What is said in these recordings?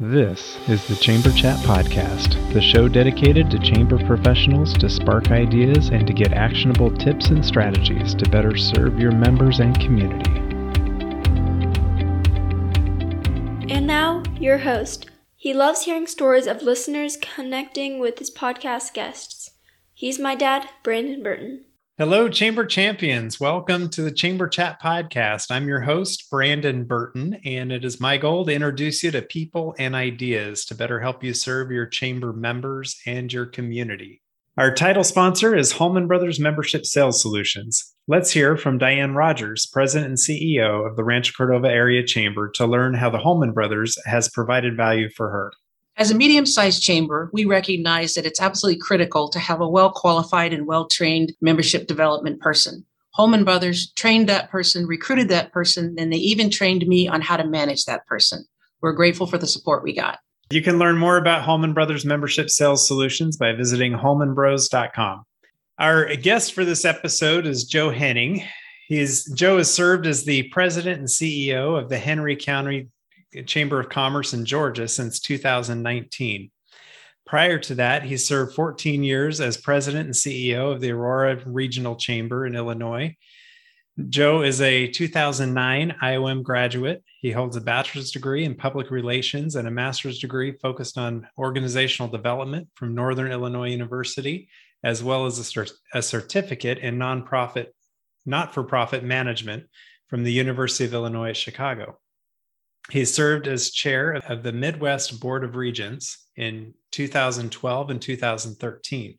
This is the Chamber Chat Podcast, the show dedicated to chamber professionals to spark ideas and to get actionable tips and strategies to better serve your members and community. And now, your host. He loves hearing stories of listeners connecting with his podcast guests. He's my dad, Brandon Burton. Hello, Chamber Champions. Welcome to the Chamber Chat Podcast. I'm your host, Brandon Burton, and it is my goal to introduce you to people and ideas to better help you serve your chamber members and your community. Our title sponsor is Holman Brothers Membership Sales Solutions. Let's hear from Diane Rogers, President and CEO of the Rancho Cordova Area Chamber, to learn how the Holman Brothers has provided value for her. As a medium sized chamber, we recognize that it's absolutely critical to have a well qualified and well trained membership development person. Holman Brothers trained that person, recruited that person, and they even trained me on how to manage that person. We're grateful for the support we got. You can learn more about Holman Brothers Membership Sales Solutions by visiting holmanbros.com. Our guest for this episode is Joe Henning. He's, Joe has served as the president and CEO of the Henry County Chamber of Commerce in Georgia since 2019. Prior to that, he served 14 years as president and CEO of the Aurora Regional Chamber in Illinois. Joe is a 2009 IOM graduate. He holds a bachelor's degree in public relations and a master's degree focused on organizational development from Northern Illinois University, as well as a, cert- a certificate in nonprofit, not for profit management from the University of Illinois at Chicago. He served as chair of the Midwest Board of Regents in 2012 and 2013.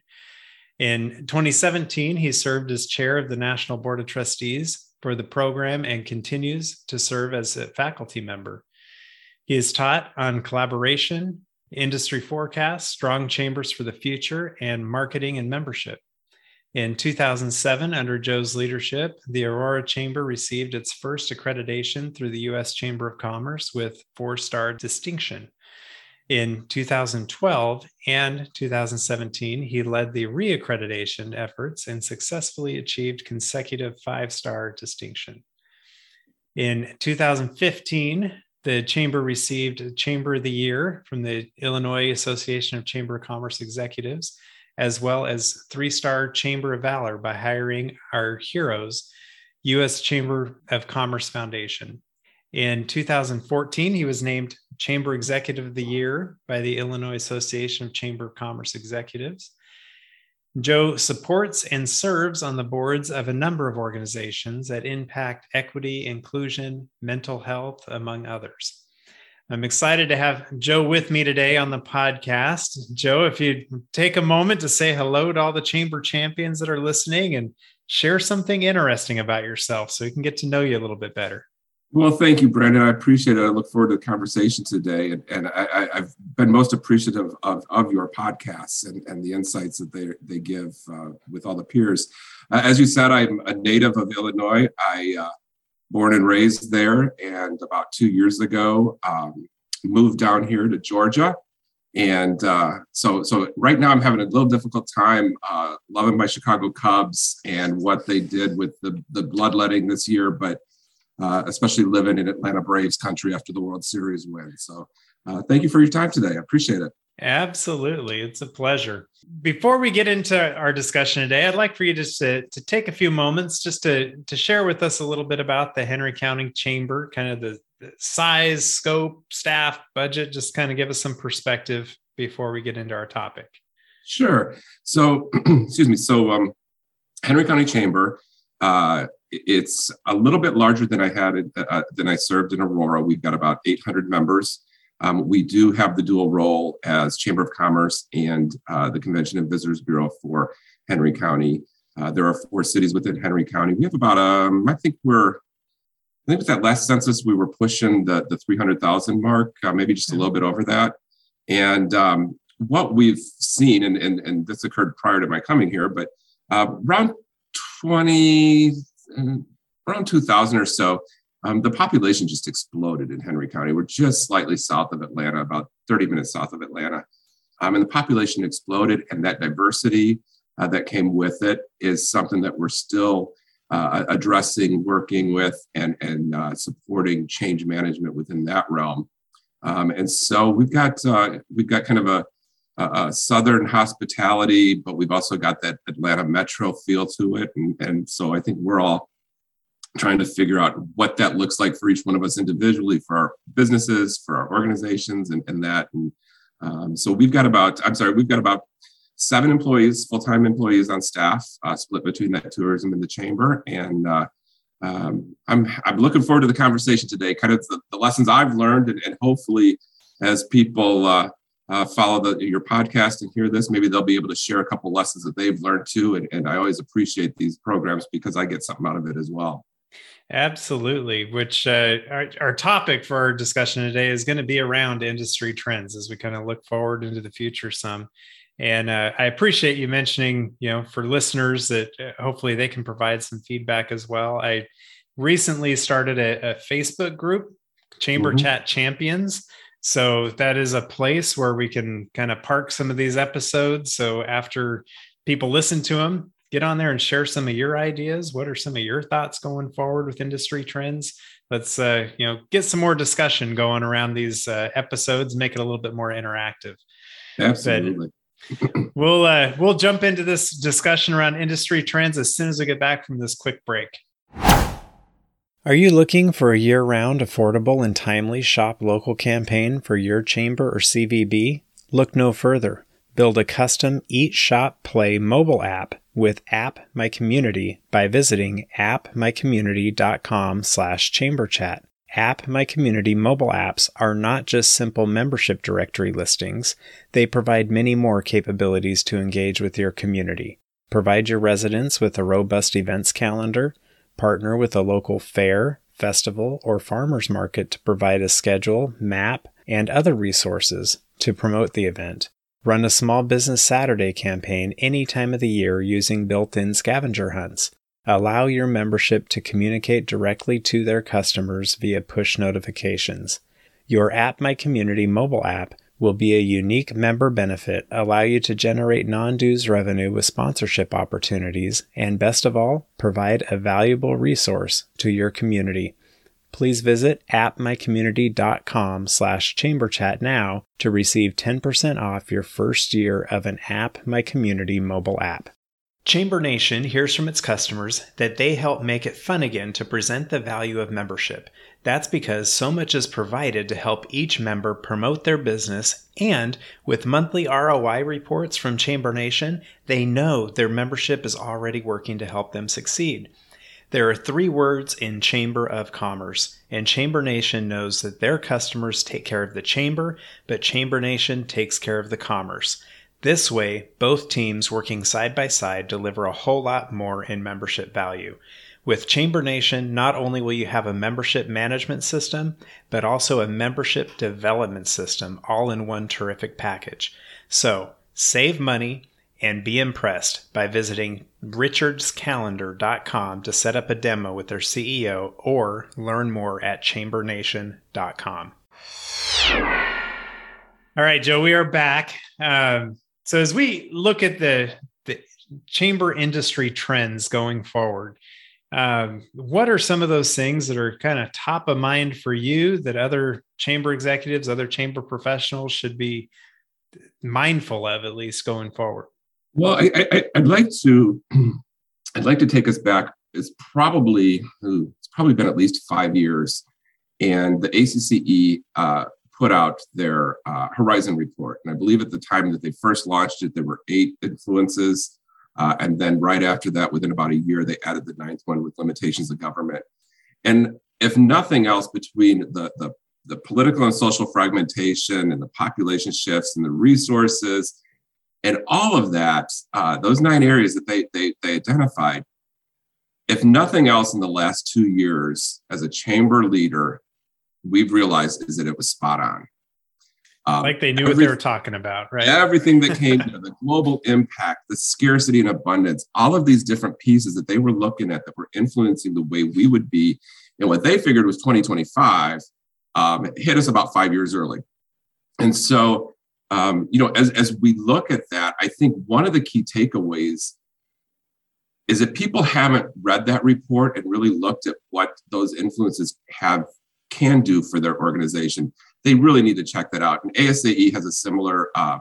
In 2017, he served as chair of the National Board of Trustees for the program and continues to serve as a faculty member. He has taught on collaboration, industry forecasts, strong chambers for the future, and marketing and membership. In 2007, under Joe's leadership, the Aurora Chamber received its first accreditation through the U.S. Chamber of Commerce with four star distinction. In 2012 and 2017, he led the reaccreditation efforts and successfully achieved consecutive five star distinction. In 2015, the Chamber received Chamber of the Year from the Illinois Association of Chamber of Commerce Executives as well as three star Chamber of Valor by hiring our heroes, U.S. Chamber of Commerce Foundation. In 2014, he was named Chamber Executive of the Year by the Illinois Association of Chamber of Commerce Executives. Joe supports and serves on the boards of a number of organizations that impact equity, inclusion, mental health, among others. I'm excited to have Joe with me today on the podcast. Joe, if you take a moment to say hello to all the chamber champions that are listening and share something interesting about yourself so we can get to know you a little bit better. Well, thank you, Brandon. I appreciate it. I look forward to the conversation today. And, and I, have been most appreciative of, of your podcasts and, and the insights that they, they give uh, with all the peers. Uh, as you said, I'm a native of Illinois. I uh, born and raised there, and about two years ago, um, moved down here to Georgia. And uh, so, so right now, I'm having a little difficult time uh, loving my Chicago Cubs and what they did with the the bloodletting this year, but uh, especially living in Atlanta Braves country after the World Series win. So, uh, thank you for your time today. I appreciate it. Absolutely. It's a pleasure. Before we get into our discussion today, I'd like for you just to, to take a few moments just to, to share with us a little bit about the Henry County Chamber, kind of the, the size, scope, staff, budget, just kind of give us some perspective before we get into our topic. Sure. So, excuse me. So, um, Henry County Chamber, uh, it's a little bit larger than I had uh, than I served in Aurora. We've got about 800 members. Um, we do have the dual role as Chamber of Commerce and uh, the Convention and Visitors Bureau for Henry County. Uh, there are four cities within Henry County. We have about, um, I think we're, I think with that last census, we were pushing the, the 300,000 mark, uh, maybe just a little bit over that. And um, what we've seen, and, and, and this occurred prior to my coming here, but uh, around 20, around 2000 or so, um, the population just exploded in Henry County. We're just slightly south of Atlanta, about 30 minutes south of Atlanta. Um, and the population exploded, and that diversity uh, that came with it is something that we're still uh, addressing, working with, and, and uh, supporting change management within that realm. Um, and so we've got uh, we've got kind of a, a, southern hospitality, but we've also got that Atlanta metro feel to it. And, and so I think we're all trying to figure out what that looks like for each one of us individually, for our businesses, for our organizations, and, and that. And um, so we've got about I'm sorry, we've got about seven employees, full time employees on staff, uh, split between that tourism and the chamber. And uh, um, I'm I'm looking forward to the conversation today. Kind of the, the lessons I've learned, and, and hopefully, as people uh, uh, follow the, your podcast and hear this, maybe they'll be able to share a couple lessons that they've learned too. And, and I always appreciate these programs because I get something out of it as well. Absolutely. Which uh, our, our topic for our discussion today is going to be around industry trends as we kind of look forward into the future some. And uh, I appreciate you mentioning, you know, for listeners that uh, hopefully they can provide some feedback as well. I recently started a, a Facebook group, Chamber mm-hmm. Chat Champions. So that is a place where we can kind of park some of these episodes. So after people listen to them, get on there and share some of your ideas. What are some of your thoughts going forward with industry trends? Let's uh, you know get some more discussion going around these uh, episodes, make it a little bit more interactive. Absolutely. But we'll uh, we'll jump into this discussion around industry trends as soon as we get back from this quick break. Are you looking for a year-round, affordable, and timely shop local campaign for your chamber or CVB? Look no further. Build a custom Eat Shop Play mobile app with App My Community by visiting appmycommunity.com/chamberchat. App My Community mobile apps are not just simple membership directory listings, they provide many more capabilities to engage with your community. Provide your residents with a robust events calendar, partner with a local fair, festival, or farmers market to provide a schedule, map, and other resources to promote the event. Run a small business Saturday campaign any time of the year using built in scavenger hunts. Allow your membership to communicate directly to their customers via push notifications. Your App My Community mobile app will be a unique member benefit, allow you to generate non dues revenue with sponsorship opportunities, and best of all, provide a valuable resource to your community. Please visit appmycommunity.com slash chamberchat now to receive 10% off your first year of an App My Community mobile app. Chamber Nation hears from its customers that they help make it fun again to present the value of membership. That's because so much is provided to help each member promote their business, and with monthly ROI reports from Chamber Nation, they know their membership is already working to help them succeed. There are three words in Chamber of Commerce, and Chamber Nation knows that their customers take care of the chamber, but Chamber Nation takes care of the commerce. This way, both teams working side by side deliver a whole lot more in membership value. With Chamber Nation, not only will you have a membership management system, but also a membership development system all in one terrific package. So, save money and be impressed by visiting richardscalendar.com to set up a demo with their CEO or learn more at chambernation.com. All right, Joe, we are back. Um, so as we look at the the chamber industry trends going forward, um, what are some of those things that are kind of top of mind for you that other chamber executives, other chamber professionals should be mindful of at least going forward? Well, I, would like to I'd like to take us back. It's probably it's probably been at least five years, and the ACCE uh, put out their uh, Horizon report. And I believe at the time that they first launched it, there were eight influences. Uh, and then right after that, within about a year, they added the ninth one with limitations of government. And if nothing else, between the, the, the political and social fragmentation and the population shifts and the resources and all of that, uh, those nine areas that they, they, they identified, if nothing else in the last two years, as a chamber leader, we've realized is that it was spot on. Um, like they knew every, what they were talking about, right? Everything that came to the global impact, the scarcity and abundance, all of these different pieces that they were looking at that were influencing the way we would be. And what they figured was 2025 um, hit us about five years early. And so, um, you know, as, as we look at that, I think one of the key takeaways is that people haven't read that report and really looked at what those influences have can do for their organization. they really need to check that out. And ASAE has a similar uh,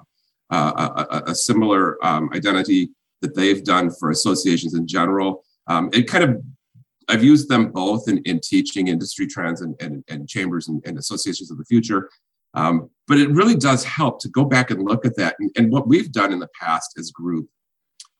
uh, a, a, similar um, identity that they've done for associations in general. Um, it kind of I've used them both in, in teaching industry trends and, and, and chambers and, and, associations of the future. Um, but it really does help to go back and look at that. And, and what we've done in the past as group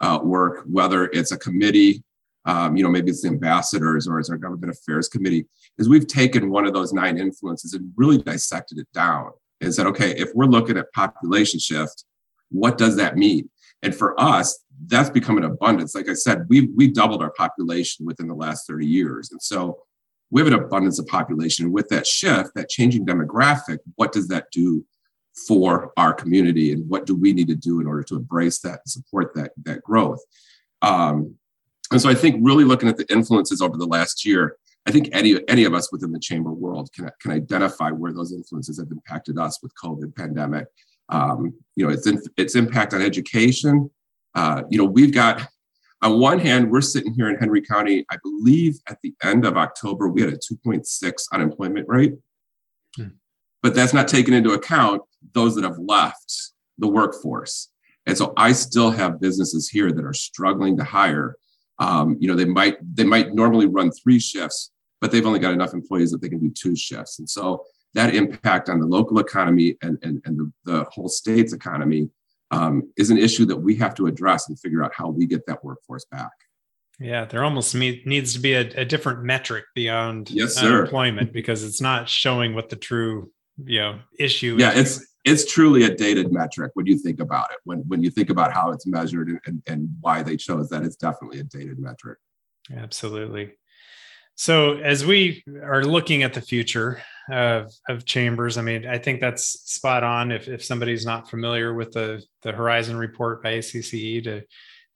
uh, work, whether it's a committee, um, you know, maybe it's the ambassadors or it's our government affairs committee, is we've taken one of those nine influences and really dissected it down and said, okay, if we're looking at population shift, what does that mean? And for us, that's become an abundance. Like I said, we've, we've doubled our population within the last 30 years. And so we have an abundance of population. With that shift, that changing demographic, what does that do for our community? And what do we need to do in order to embrace that and support that, that growth? Um, and so I think really looking at the influences over the last year, I think any, any of us within the chamber world can, can identify where those influences have impacted us with COVID pandemic. Um, you know, its, its impact on education, uh, you know, we've got, on one hand, we're sitting here in Henry County, I believe at the end of October, we had a 2.6 unemployment rate. Hmm. But that's not taking into account those that have left the workforce. And so I still have businesses here that are struggling to hire. Um, you know, they might they might normally run three shifts, but they've only got enough employees that they can do two shifts. And so that impact on the local economy and, and, and the, the whole state's economy um, is an issue that we have to address and figure out how we get that workforce back. Yeah, there almost needs to be a, a different metric beyond yes, sir. unemployment because it's not showing what the true you know issue yeah, is. it's it's truly a dated metric when you think about it. When when you think about how it's measured and, and why they chose that, it's definitely a dated metric. Absolutely. So as we are looking at the future, of, of chambers. I mean, I think that's spot on. If, if somebody's not familiar with the, the Horizon report by ACCE to,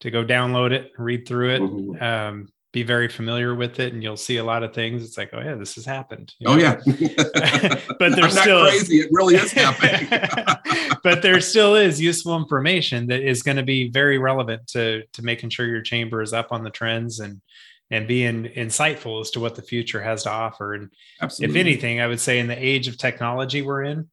to go download it, read through it, mm-hmm. um, be very familiar with it, and you'll see a lot of things. It's like, oh yeah, this has happened. You oh, know? Oh yeah, but there's still crazy. It really is happening. but there still is useful information that is going to be very relevant to to making sure your chamber is up on the trends and and being insightful as to what the future has to offer. And Absolutely. if anything, I would say in the age of technology we're in,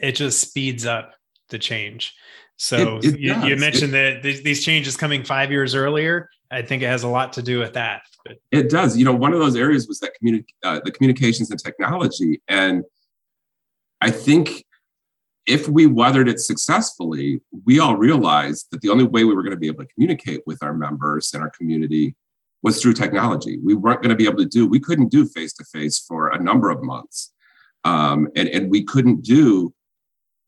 it just speeds up the change. So it, it you, you, mentioned it, that these changes coming five years earlier. I think it has a lot to do with that. But. It does. You know, one of those areas was that communi- uh, the communications and technology, and I think if we weathered it successfully, we all realized that the only way we were going to be able to communicate with our members and our community was through technology. We weren't going to be able to do, we couldn't do face to face for a number of months. Um, and, and we couldn't do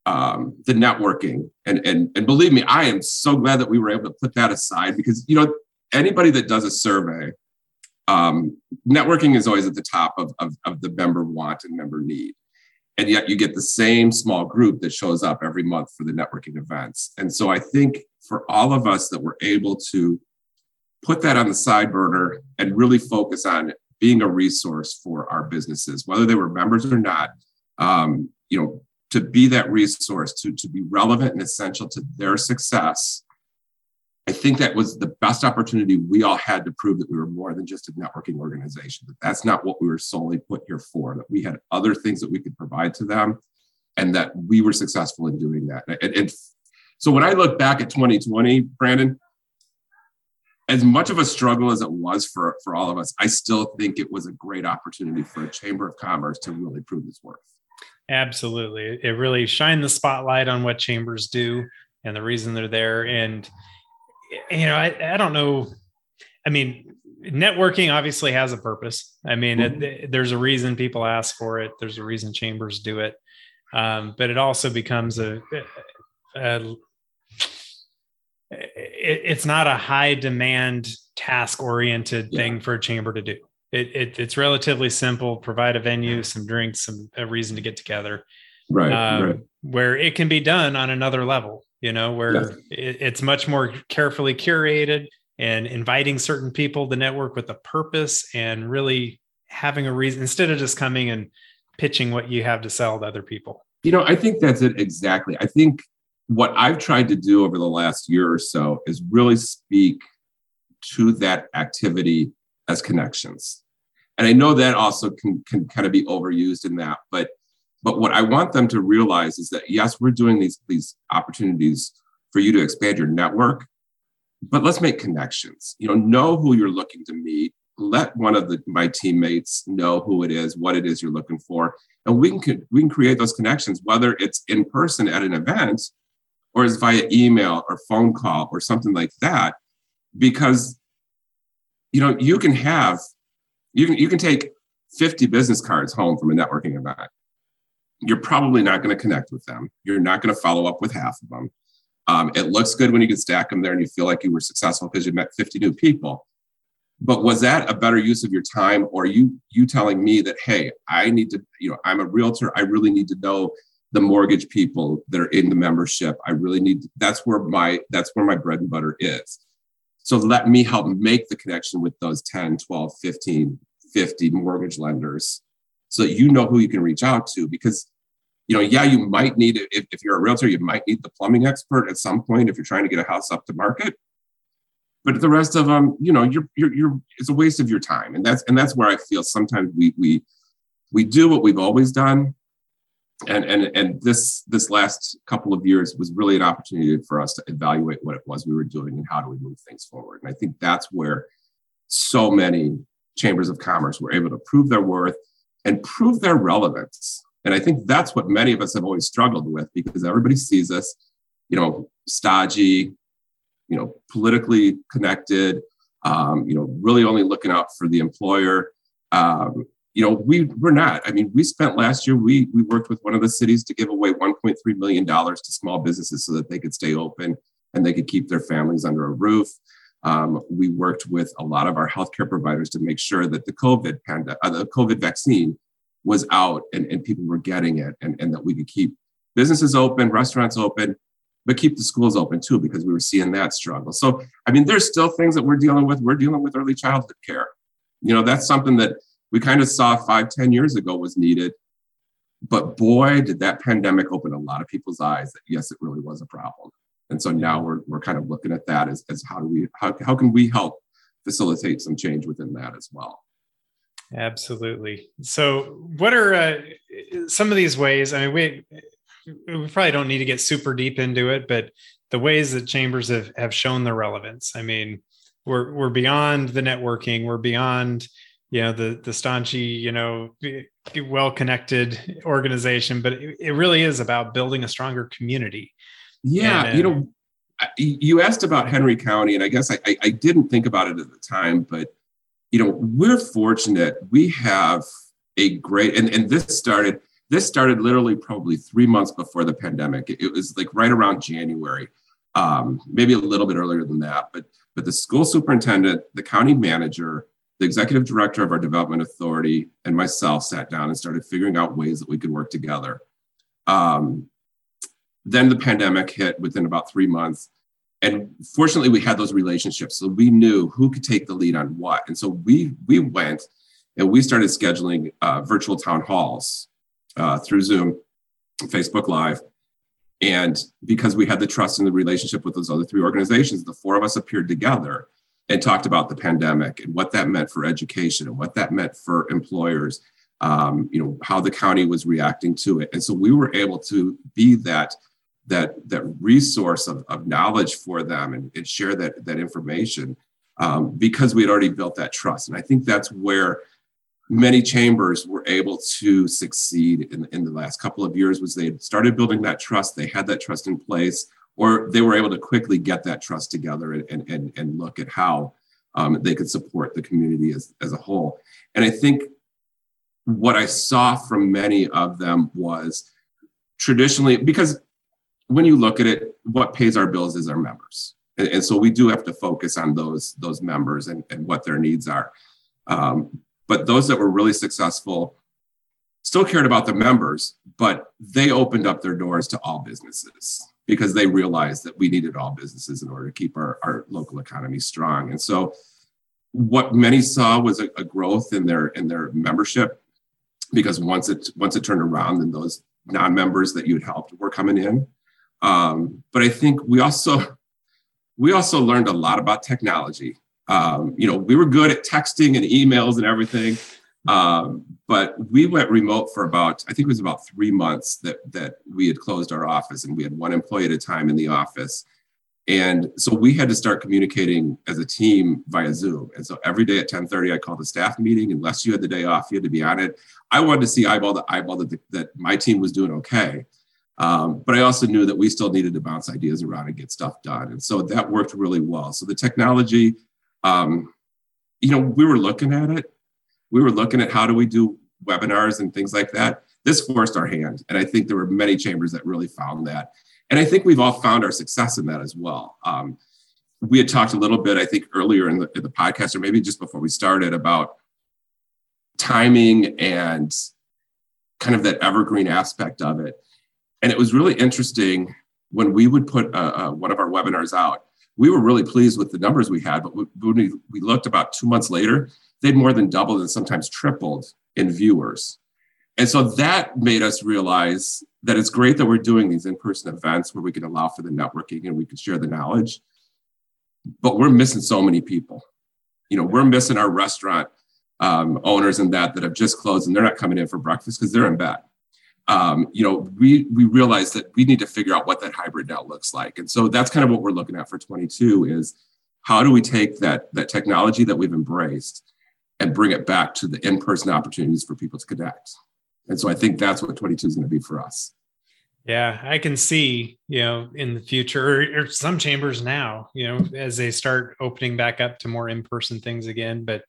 um, the networking. And, and, and believe me, I am so glad that we were able to put that aside because, you know, anybody that does a survey, um, networking is always at the top of, of, of the member want and member need. And yet you get the same small group that shows up every month for the networking events. And so I think for all of us that were able to put that on the side burner and really focus on being a resource for our businesses, whether they were members or not. Um, you know, to be that resource, to, to be relevant and essential to their success. I think that was the best opportunity we all had to prove that we were more than just a networking organization. That that's not what we were solely put here for. That we had other things that we could provide to them, and that we were successful in doing that. And, and so when I look back at 2020, Brandon, as much of a struggle as it was for, for all of us, I still think it was a great opportunity for a chamber of commerce to really prove its worth. Absolutely. It really shined the spotlight on what chambers do and the reason they're there. And, you know, I, I don't know. I mean, networking obviously has a purpose. I mean, mm-hmm. it, there's a reason people ask for it, there's a reason chambers do it. Um, but it also becomes a, a it, it's not a high demand task oriented yeah. thing for a chamber to do. It, it, it's relatively simple. Provide a venue, some drinks, some a reason to get together. Right, um, right. Where it can be done on another level. You know, where yeah. it, it's much more carefully curated and inviting certain people to network with a purpose and really having a reason instead of just coming and pitching what you have to sell to other people. You know, I think that's it exactly. I think what I've tried to do over the last year or so is really speak to that activity as connections. And I know that also can, can kind of be overused in that, but But what I want them to realize is that yes, we're doing these, these opportunities for you to expand your network, but let's make connections. You know, know who you're looking to meet. Let one of the, my teammates know who it is, what it is you're looking for, and we can we can create those connections, whether it's in person at an event or is via email or phone call or something like that, because you know you can have you can you can take 50 business cards home from a networking event. You're probably not going to connect with them. You're not going to follow up with half of them. Um, it looks good when you can stack them there and you feel like you were successful because you met 50 new people. But was that a better use of your time, or you you telling me that hey, I need to, you know, I'm a realtor. I really need to know the mortgage people that are in the membership. I really need. That's where my that's where my bread and butter is. So let me help make the connection with those 10, 12, 15, 50 mortgage lenders so you know who you can reach out to because you know yeah you might need it if, if you're a realtor you might need the plumbing expert at some point if you're trying to get a house up to market but the rest of them you know you're you're, you're it's a waste of your time and that's and that's where i feel sometimes we we we do what we've always done and and and this this last couple of years was really an opportunity for us to evaluate what it was we were doing and how do we move things forward. And i think that's where so many chambers of commerce were able to prove their worth and prove their relevance. And i think that's what many of us have always struggled with because everybody sees us you know stodgy you know politically connected um, you know really only looking out for the employer um, you know, we we're not. I mean, we spent last year. We we worked with one of the cities to give away 1.3 million dollars to small businesses so that they could stay open and they could keep their families under a roof. Um, we worked with a lot of our healthcare providers to make sure that the COVID pandemic, uh, the COVID vaccine was out and, and people were getting it, and, and that we could keep businesses open, restaurants open, but keep the schools open too, because we were seeing that struggle. So, I mean, there's still things that we're dealing with. We're dealing with early childhood care. You know, that's something that we kind of saw five, ten years ago was needed. But boy, did that pandemic open a lot of people's eyes that yes, it really was a problem. And so now we're, we're kind of looking at that as, as how do we how, how can we help facilitate some change within that as well. Absolutely. So, what are uh, some of these ways? I mean, we we probably don't need to get super deep into it, but the ways that chambers have have shown their relevance. I mean, we're we're beyond the networking. We're beyond you know the the staunchy you know well connected organization but it, it, really is about building a stronger community. Yeah and, uh, you know you asked about henry county and i guess I, I, I didn't think about it at the time but you know we're fortunate. We have a great and, and this started this started literally probably three months before the pandemic. It, it was like right around january um, maybe a little bit earlier than that but but the school superintendent the county manager the executive director of our development authority and myself sat down and started figuring out ways that we could work together. Um, then the pandemic hit within about three months. And fortunately, we had those relationships. So we knew who could take the lead on what. And so we, we went and we started scheduling uh, virtual town halls uh, through Zoom, Facebook Live. And because we had the trust in the relationship with those other three organizations, the four of us appeared together and talked about the pandemic and what that meant for education and what that meant for employers um, you know how the county was reacting to it. And so we were able to be that that that resource of, of knowledge for them and, and share that that information um, because we had already built that trust. And i think that's where many chambers were able to succeed in, in the last couple of years was they started building that trust. They had that trust in place or they were able to quickly get that trust together and, and, and look at how um, they could support the community as, as a whole. And I think what I saw from many of them was traditionally, because when you look at it, what pays our bills is our members. And, and so we do have to focus on those, those members and, and what their needs are. Um, but those that were really successful still cared about the members, but they opened up their doors to all businesses because they realized that we needed all businesses in order to keep our, our local economy strong. And so what many saw was a, a growth in their in their membership because once it once it turned around, then those non-members that you had helped were coming in. Um, but I think we also we also learned a lot about technology. Um, you know, we were good at texting and emails and everything, um, but we went remote for about i think it was about three months that that we had closed our office and we had one employee at a time in the office. And so we had to start communicating as a team via zoom. And so every day at 10.30 i called a staff meeting. Unless you had the day off. You had to be on it. I wanted to see eyeball to eyeball that, the, that my team was doing okay. Um, but i also knew that we still needed to bounce ideas around and get stuff done. And so that worked really well. So the technology um, you know we were looking at it. We were looking at how do we do webinars and things like that. This forced our hand. And I think there were many chambers that really found that. And I think we've all found our success in that as well. Um, we had talked a little bit, I think, earlier in the, in the podcast, or maybe just before we started, about timing and kind of that evergreen aspect of it. And it was really interesting when we would put uh, uh, one of our webinars out. We were really pleased with the numbers we had, but when we, we looked about two months later, they'd more than doubled and sometimes tripled in viewers. And so that made us realize that it's great that we're doing these in person events where we can allow for the networking and we can share the knowledge. But we're missing so many people. You know, we're missing our restaurant um, owners and that that have just closed and they're not coming in for breakfast because they're in bed. Um, you know, we we realize that we need to figure out what that hybrid now looks like, and so that's kind of what we're looking at for 22 is how do we take that that technology that we've embraced and bring it back to the in-person opportunities for people to connect. And so I think that's what 22 is going to be for us. Yeah, I can see, you know, in the future or, or, some chambers now, you know, as they start opening back up to more in-person things again, but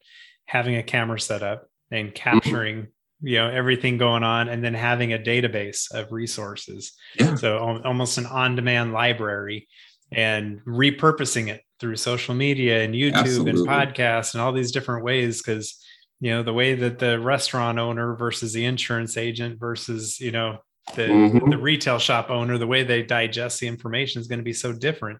having a camera set up and mm-hmm. capturing, you know, everything going on and then having a database of resources. Yeah. So almost an on-demand library and repurposing it through social media and YouTube Absolutely. and podcasts and all these different ways because you know the way that the restaurant owner versus the insurance agent versus you know the mm-hmm. the retail shop owner the way they digest the information is going to be so different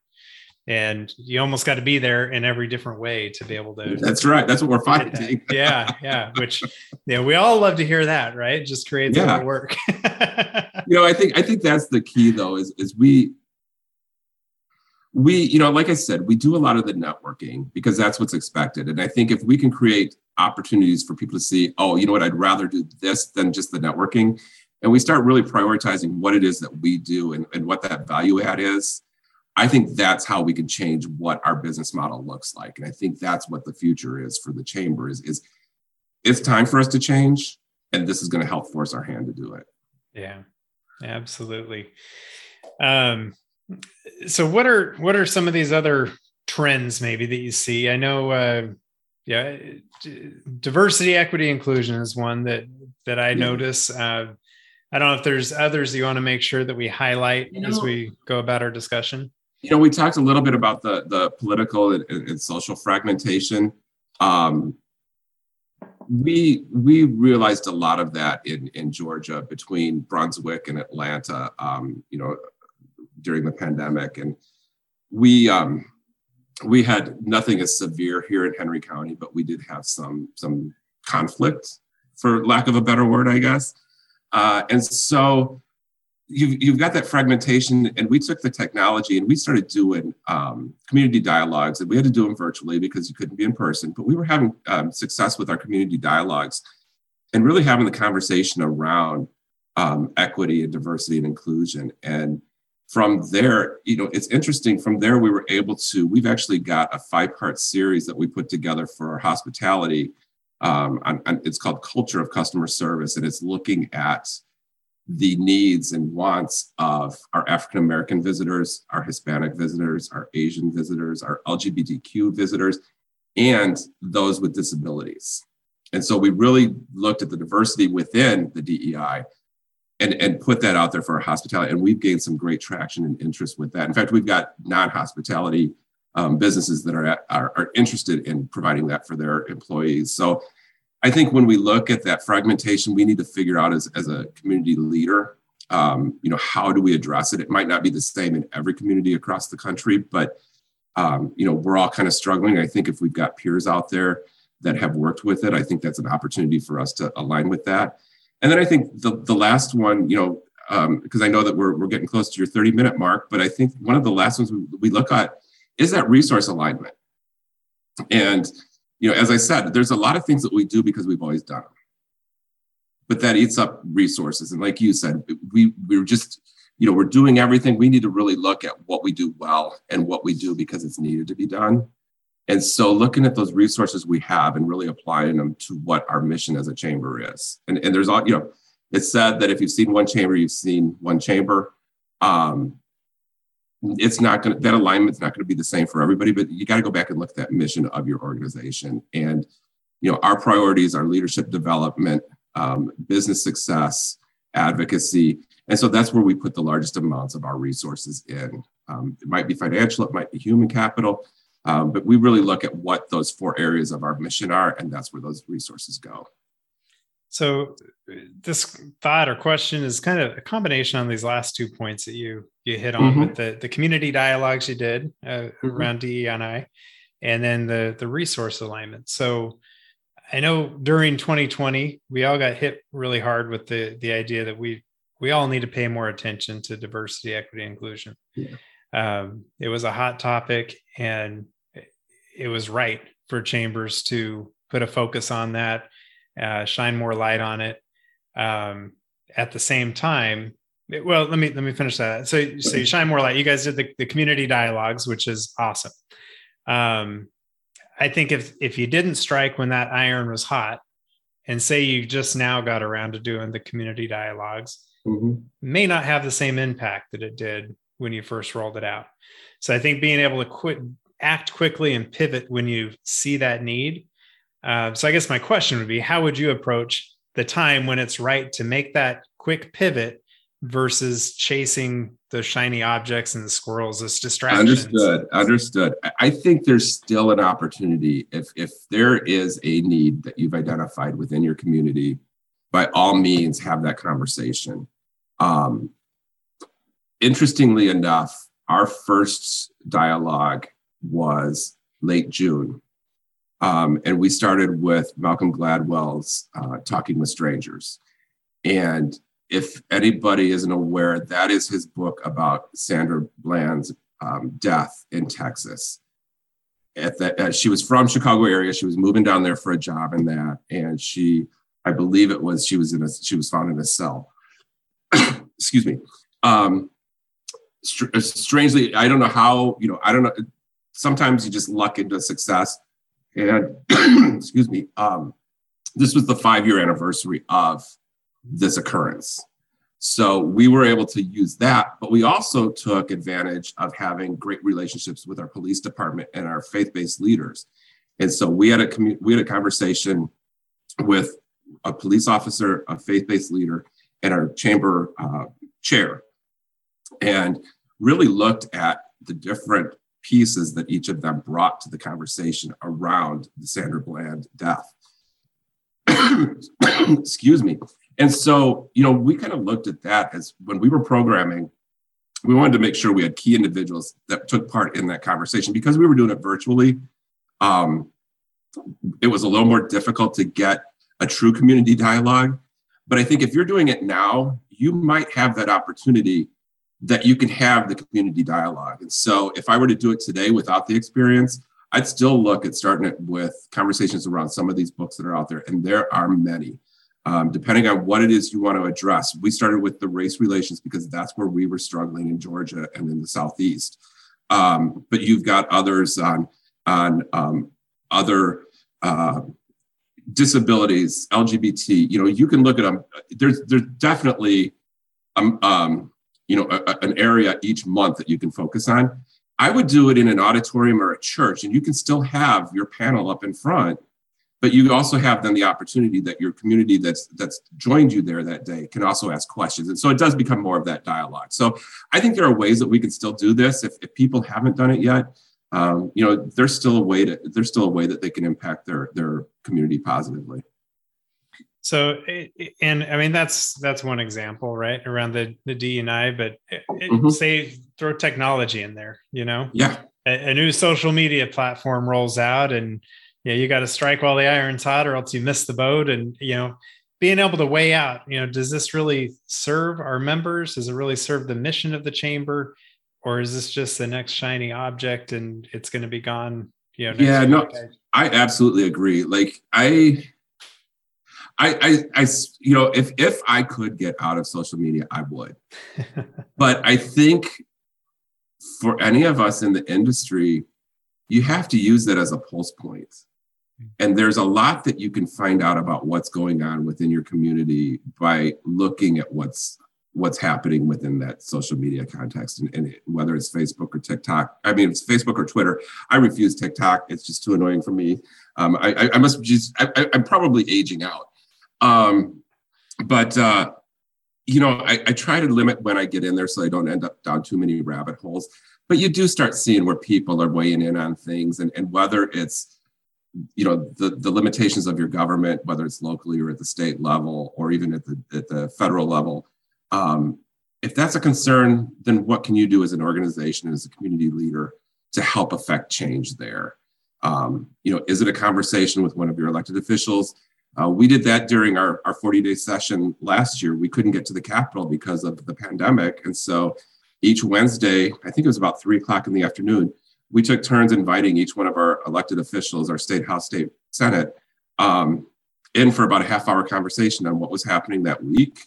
and you almost got to be there in every different way to be able to that's right that's what we're finding yeah yeah which yeah we all love to hear that right just creates yeah. more work you know i think i think that's the key though is is we we, you know, like I said, we do a lot of the networking because that's what's expected. And I think if we can create opportunities for people to see, oh, you know what, I'd rather do this than just the networking. And we start really prioritizing what it is that we do and, and what that value add is. I think that's how we can change what our business model looks like. And I think that's what the future is for the chamber is, is it's time for us to change. And this is going to help force our hand to do it. Yeah, absolutely. Um, so what are what are some of these other trends maybe that you see? I know uh, yeah, diversity, equity, inclusion is one that that I yeah. notice. Uh, I don't know if there's others you want to make sure that we highlight you know, as we go about our discussion. You know, we talked a little bit about the the political and, and social fragmentation. Um, we we realized a lot of that in in Georgia between Brunswick and Atlanta. Um, you know, during the pandemic. And we um, we had nothing as severe here in Henry County, but we did have some some conflict, for lack of a better word, I guess. Uh, and so you've, you've got that fragmentation, and we took the technology and we started doing um, community dialogues, and we had to do them virtually because you couldn't be in person. But we were having um, success with our community dialogues and really having the conversation around um, equity and diversity and inclusion. And from there, you know, it's interesting. From there, we were able to, we've actually got a five part series that we put together for our hospitality. Um, it's called Culture of Customer Service, and it's looking at the needs and wants of our African American visitors, our Hispanic visitors, our Asian visitors, our LGBTQ visitors, and those with disabilities. And so we really looked at the diversity within the DEI and, and put that out there for our hospitality. And we've gained some great traction and interest with that. In fact, we've got non-hospitality um, businesses that are, are, are interested in providing that for their employees. So I think when we look at that fragmentation, we need to figure out as, as a community leader, um, you know, how do we address it? It might not be the same in every community across the country, but um, you know, we're all kind of struggling. I think if we've got peers out there that have worked with it, I think that's an opportunity for us to align with that. And then I think the, the last one, you know, because um, I know that we're, we're getting close to your 30 minute mark, but I think one of the last ones we, we look at is that resource alignment. And, you know, as I said, there's a lot of things that we do because we've always done them. but that eats up resources. And like you said, we we're just you know we're doing everything. We need to really look at what we do well and what we do because it's needed to be done. And so looking at those resources we have and really applying them to what our mission as a chamber is. And, and there's all, you know, it's said that if you've seen one chamber, you've seen one chamber. Um, it's not going to, that alignment's not going to be the same for everybody, but you got to go back and look at that mission of your organization. And, you know, our priorities are leadership development, um, business success, advocacy. And so that's where we put the largest amounts of our resources in. Um, it might be financial, it might be human capital, um, but we really look at what those four areas of our mission are, and that's where those resources go. So, this thought or question is kind of a combination on these last two points that you you hit on mm-hmm. with the the community dialogues you did uh, mm-hmm. around DEI, and then the the resource alignment. So, I know during 2020 we all got hit really hard with the the idea that we we all need to pay more attention to diversity, equity, inclusion. Yeah. Um, it was a hot topic, and it was right for Chambers to put a focus on that, uh, shine more light on it. Um, at the same time, it, well, let me let me finish that. So, so you shine more light. You guys did the, the community dialogues, which is awesome. Um, I think if if you didn't strike when that iron was hot, and say you just now got around to doing the community dialogues, mm-hmm. may not have the same impact that it did when you first rolled it out. So I think being able to quit act quickly and pivot when you see that need. Uh, so I guess my question would be, how would you approach the time when it's right to make that quick pivot versus chasing the shiny objects and the squirrels as distractions? Understood. Understood. I think there's still an opportunity if if there is a need that you've identified within your community, by all means have that conversation. Um, interestingly enough, our first dialogue was late June. Um, and we started with Malcolm Gladwell's uh, Talking with Strangers. And if anybody isn't aware, that is his book about Sandra Bland's um, death in Texas. At the, uh, she was from Chicago area. She was moving down there for a job in that, and she, I believe it was, she was in a, she was found in a cell. Excuse me. Um, str- strangely, I don't know how, you know, I don't know sometimes you just luck into success. And excuse me, um, this was the five year anniversary of this occurrence. So we were able to use that, but we also took advantage of having great relationships with our police department and our faith based leaders. And so we had a commu- we had a conversation with a police officer, a faith based leader, and our chamber uh, chair, and really looked at the different pieces that each of them brought to the conversation around the Sandra Bland death. Excuse me. And so, you know, we kind of looked at that as when we were programming, we wanted to make sure we had key individuals that took part in that conversation because we were doing it virtually. Um, it was a little more difficult to get a true community dialogue. But I think if you're doing it now, you might have that opportunity that you can have the community dialogue. And so if I were to do it today without the experience, I'd still look at starting it with conversations around some of these books that are out there. And there are many. Um, depending on what it is you want to address. We started with the race relations because that's where we were struggling in Georgia and in the Southeast. Um, but you've got others on, on um, other uh, disabilities, LGBT, you know, you can look at them. There's, there's definitely um, um, you know, a, an area each month that you can focus on. I would do it in an auditorium or a church, and you can still have your panel up in front, but you also have then the opportunity that your community that's that's joined you there that day can also ask questions, and so it does become more of that dialogue. So I think there are ways that we can still do this if, if people haven't done it yet. Um, you know, there's still a way to there's still a way that they can impact their their community positively. So, eh, eh, and I mean that's that's one example, right, around the the D and I. But it, mm-hmm. say throw technology in there, you know, yeah, a, a new social media platform rolls out, and yeah, you got to strike while the iron's hot, or else you miss the boat. And you know, being able to weigh out, you know, does this really serve our members? Does it really serve the mission of the chamber, or is this just the next shiny object and it's going to be gone? You know, yeah, no, I absolutely agree. Like I I, I, I, you know, if if I could get out of social media, I would. but I think for any of us in the industry, you have to use it as a pulse point. And there's a lot that you can find out about what's going on within your community by looking at what's what's happening within that social media context and, and, whether it's facebook or tiktok i mean it's facebook or twitter i refuse tiktok it's just too annoying for me um, I, I, must just I, am probably aging out um, but uh, you know I, I try to limit when i get in there so i don't end up down too many rabbit holes. But you do start seeing where people are weighing in on things and, and whether it's you know the, the limitations of your government whether it's locally or at the state level or even at the, at the federal level. Um, if that's a concern then what can you do as an organization as a community leader to help affect change there? Um, you know is it a conversation with one of your elected officials uh, we did that during our, our 40 day session last year we couldn't get to the capitol because of the pandemic and so each wednesday i think it was about three o'clock in the afternoon we took turns inviting each one of our elected officials, our state house, state senate, um, in for about a half hour conversation on what was happening that week,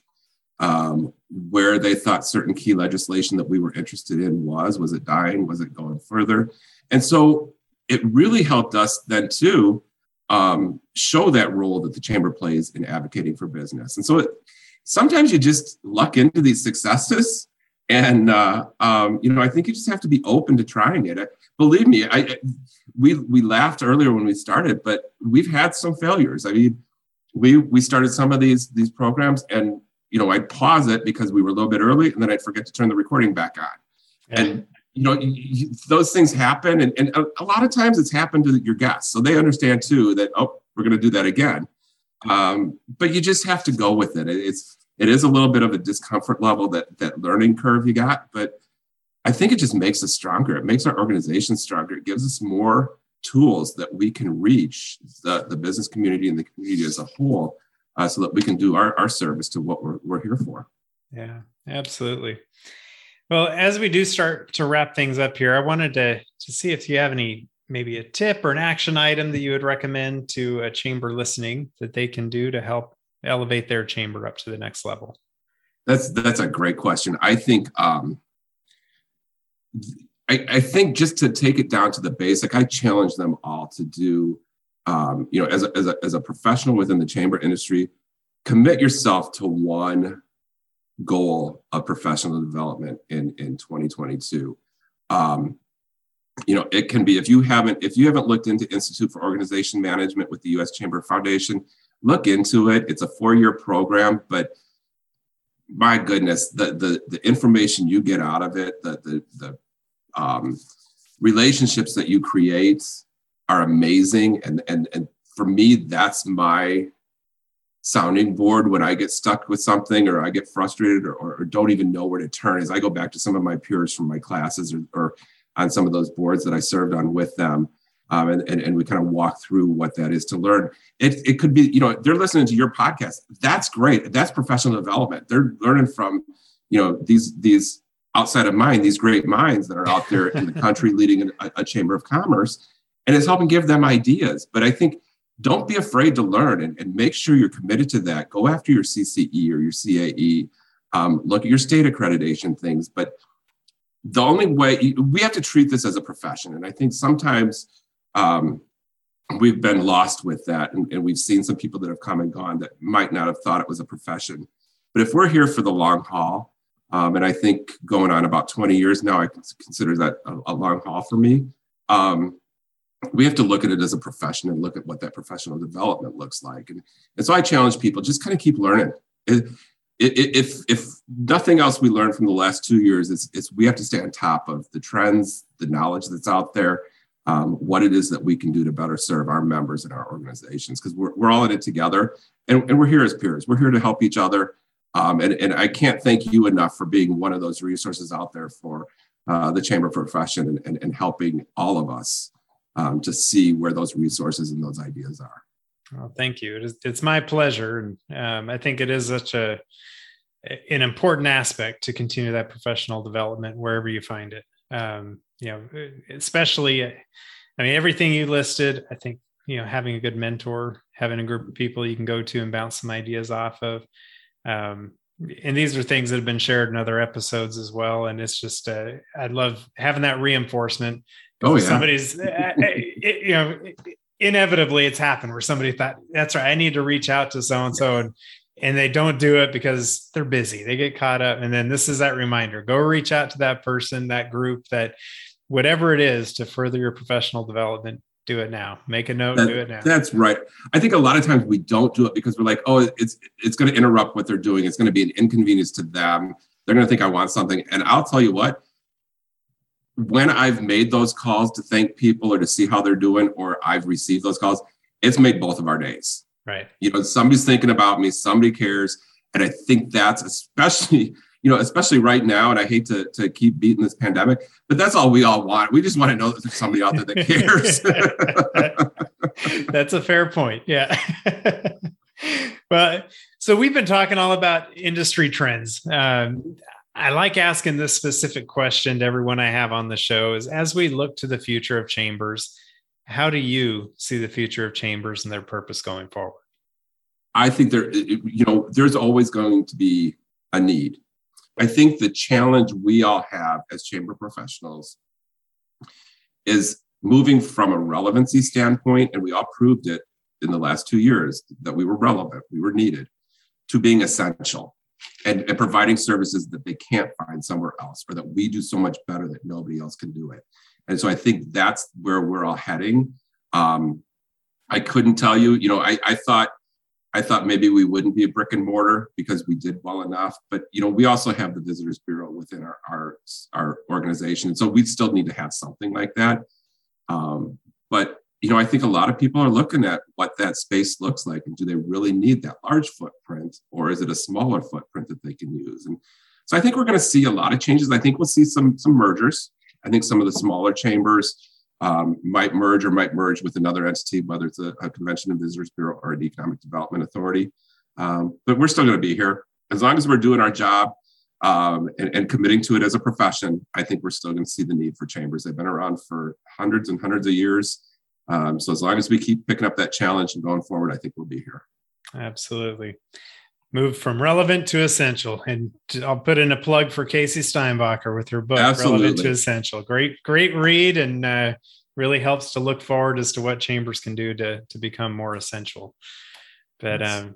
um, where they thought certain key legislation that we were interested in was. Was it dying? Was it going further? And so it really helped us then too um, show that role that the chamber plays in advocating for business. And so it, sometimes you just luck into these successes. And uh, um, you know, I think you just have to be open to trying it believe me, I we we laughed earlier when we started, but we've had some failures. I mean, we we started some of these these programs, and you know, I'd pause it because we were a little bit early, and then I'd forget to turn the recording back on. Yeah. And you know, you, those things happen, and, and a, a, lot of times it's happened to your guests, so they understand too that oh, we're going to do that again. Um, but you just have to go with it. It's it is a little bit of a discomfort level that that learning curve you got, but I think it just makes us stronger. It makes our organization stronger. It gives us more tools that we can reach the, the business community and the community as a whole uh, so that we can do our, our service to what we're, we're here for. Yeah, absolutely. Well, as we do start to wrap things up here, I wanted to, to see if you have any maybe a tip or an action item that you would recommend to a chamber listening that they can do to help elevate their chamber up to the next level. That's that's a great question. I think um, I, I, think just to take it down to the basic, I challenge them all to do, um, you know, as a, as, a, as a professional within the chamber industry, commit yourself to one goal of professional development in, in 2022. Um, you know, it can be if you haven't if you haven't looked into Institute for Organization Management with the U.S. Chamber Foundation, look into it. It's a four-year program, but my goodness, the the the information you get out of it, the the the um, relationships that you create are amazing and and and for me that's my sounding board when i get stuck with something or i get frustrated or, or, don't even know where to turn is i go back to some of my peers from my classes or, or on some of those boards that i served on with them um, and, and, and we kind of walk through what that is to learn. It, it could be you know they're listening to your podcast. That's great. That's professional development. They're learning from you know these these outside of mine, these great minds that are out there in the country leading a, a, chamber of commerce, and it's helping give them ideas. But I think don't be afraid to learn and, and make sure you're committed to that. Go after your CCE or your CAE. Um, look at your state accreditation things. But the only way we have to treat this as a profession, and I think sometimes um, we've been lost with that, and, and we've seen some people that have come and gone that might not have thought it was a profession. But if we're here for the long haul, um, and I think going on about 20 years now, I consider that a, a long haul for me. Um, we have to look at it as a profession and look at what that professional development looks like. And, and so I challenge people just kind of keep learning. If, if nothing else we learned from the last two years is, is we have to stay on top of the trends, the knowledge that's out there, um, what it is that we can do to better serve our members and our organizations, because we're, we're all in it together and, and we're here as peers. We're here to help each other. Um, and, and I can't thank you enough for being one of those resources out there for uh, the chamber of profession and, and, and, helping all of us um, to see where those resources and those ideas are. Well, thank you. It is, it's my pleasure. And um, I think it is such a, an important aspect to continue that professional development wherever you find it. Um, you know, especially, I mean, everything you listed, I think you know having a good mentor, having a group of people you can go to and bounce some ideas off of. Um, and these are things that have been shared in other episodes as well. And it's just uh, I love having that reinforcement. Oh yeah, somebody's uh, it, you know inevitably it's happened where somebody thought that's right i need to reach out to so and so and and they don't do it because they're busy they get caught up and then this is that reminder go reach out to that person that group that whatever it is to further your professional development do it now make a note that, do it now. that's right. I think a lot of times we don't do it because we're like oh it's it's going to interrupt what they're doing it's going to be an inconvenience to them they're going to think i want something and i'll tell you what when I've made those calls to thank people or to see how they're doing, or I've received those calls, it's made both of our days. Right. You know, somebody's thinking about me, somebody cares. And I think that's especially, you know, especially right now, and I hate to, to keep beating this pandemic, but that's all we all want. We just want to know that there's somebody out there that cares. that's a fair point. Yeah. but so we've been talking all about industry trends. Um, I like asking this specific question to everyone I have on the show is as we look to the future of chambers, how do you see the future of chambers and their purpose going forward? I think there, you know, there's always going to be a need. I think the challenge we all have as chamber professionals is moving from a relevancy standpoint, and we all proved it in the last two years that we were relevant, we were needed, to being essential and, and providing services that they can't find somewhere else or that we do so much better that nobody else can do it. And so I think that's where we're all heading. Um, I couldn't tell you, you know, I, I thought I thought maybe we wouldn't be a brick and mortar because we did well enough. But you know, we also have the visitors bureau within our our, our organization, so we still need to have something like that. Um, but you know, I think a lot of people are looking at what that space looks like and do they really need that large footprint or is it a smaller footprint that they can use? And so I think we're going to see a lot of changes. I think we'll see some some mergers. I think some of the smaller chambers um, might merge or might merge with another entity, whether it's a, a convention and visitors bureau or an economic development authority. Um, but we're still going to be here as long as we're doing our job um, and, and, committing to it as a profession. I think we're still going to see the need for chambers. They've been around for hundreds and hundreds of years. Um, so as long as we keep picking up that challenge and going forward, I think we'll be here. Absolutely. Move from relevant to essential. And I'll put in a plug for Casey Steinbacher with her book, Absolutely. Relevant to Essential. Great, great read and uh, really helps to look forward as to what chambers can do to, to become more essential. But yes. um,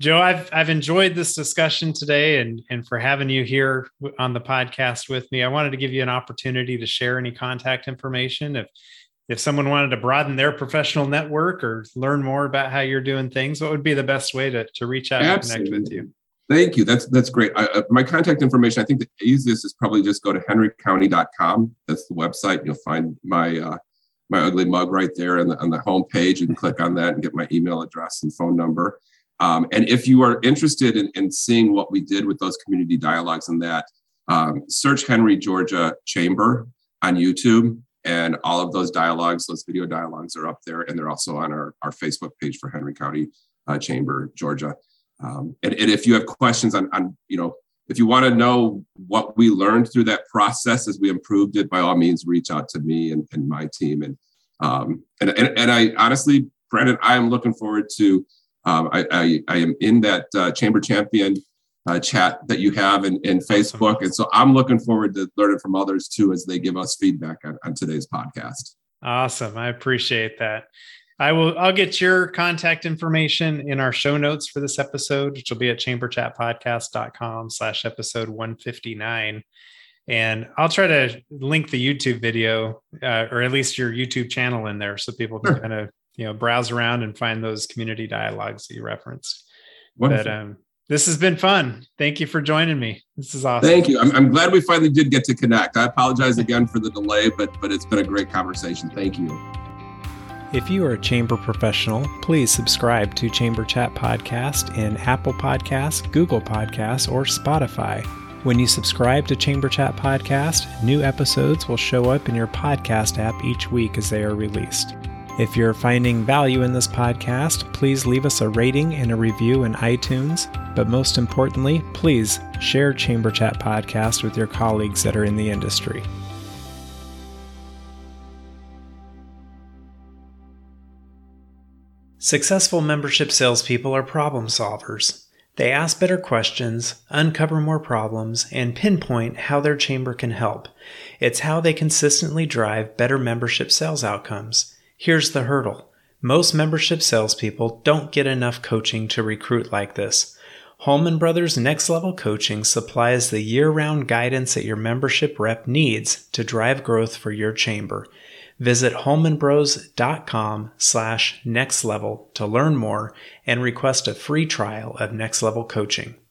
Joe, I've I've enjoyed this discussion today and and for having you here on the podcast with me. I wanted to give you an opportunity to share any contact information if if someone wanted to broaden their professional network or learn more about how you're doing things, what would be the best way to, to reach out Absolutely. and connect with you? Thank you. That's that's great. I, uh, my contact information. I think the easiest is probably just go to henrycounty.com. That's the website. You'll find my uh, my ugly mug right there on the on the home page. You can click on that and get my email address and phone number. Um, and if you are interested in, in seeing what we did with those community dialogues and that, um, search Henry Georgia Chamber on YouTube and all of those dialogues, those video dialogues are up there, and they're also on our, our Facebook page for Henry County uh, Chamber, Georgia. Um, and, and, if you have questions on, on, you know, if you want to know what we learned through that process as we improved it, by all means, reach out to me and, and my team. And, um, and, and, and I honestly, Brandon, I am looking forward to, um, I, I, I, am in that uh, Chamber Champion uh, chat that you have in, in Facebook. And so I'm looking forward to learning from others too as they give us feedback on, on today's podcast. Awesome. I appreciate that. I will I'll get your contact information in our show notes for this episode, which will be at chamberchatpodcast.com slash episode 159. And I'll try to link the YouTube video, uh, or at least your YouTube channel in there so people can sure. kind of, you know, browse around and find those community dialogues that you referenced. Wonderful. But um, this has been fun. Thank you for joining me. This is awesome. Thank you. I'm, I'm glad we finally did get to connect. I apologize again for the delay, but but it's been a great conversation. Thank you. If you are a chamber professional, please subscribe to Chamber Chat Podcast in Apple Podcasts, Google Podcasts, or Spotify. When you subscribe to Chamber Chat Podcast, new episodes will show up in your podcast app each week as they are released. If you're finding value in this podcast, please leave us a rating and a review in iTunes. But most importantly, please share Chamber Chat Podcast with your colleagues that are in the industry. Successful membership salespeople are problem solvers. They ask better questions, uncover more problems, and pinpoint how their chamber can help. It's how they consistently drive better membership sales outcomes. Here's the hurdle most membership salespeople don't get enough coaching to recruit like this. Holman Brothers Next Level Coaching supplies the year round guidance that your membership rep needs to drive growth for your chamber. Visit holmanbros.com slash next level to learn more and request a free trial of Next Level Coaching.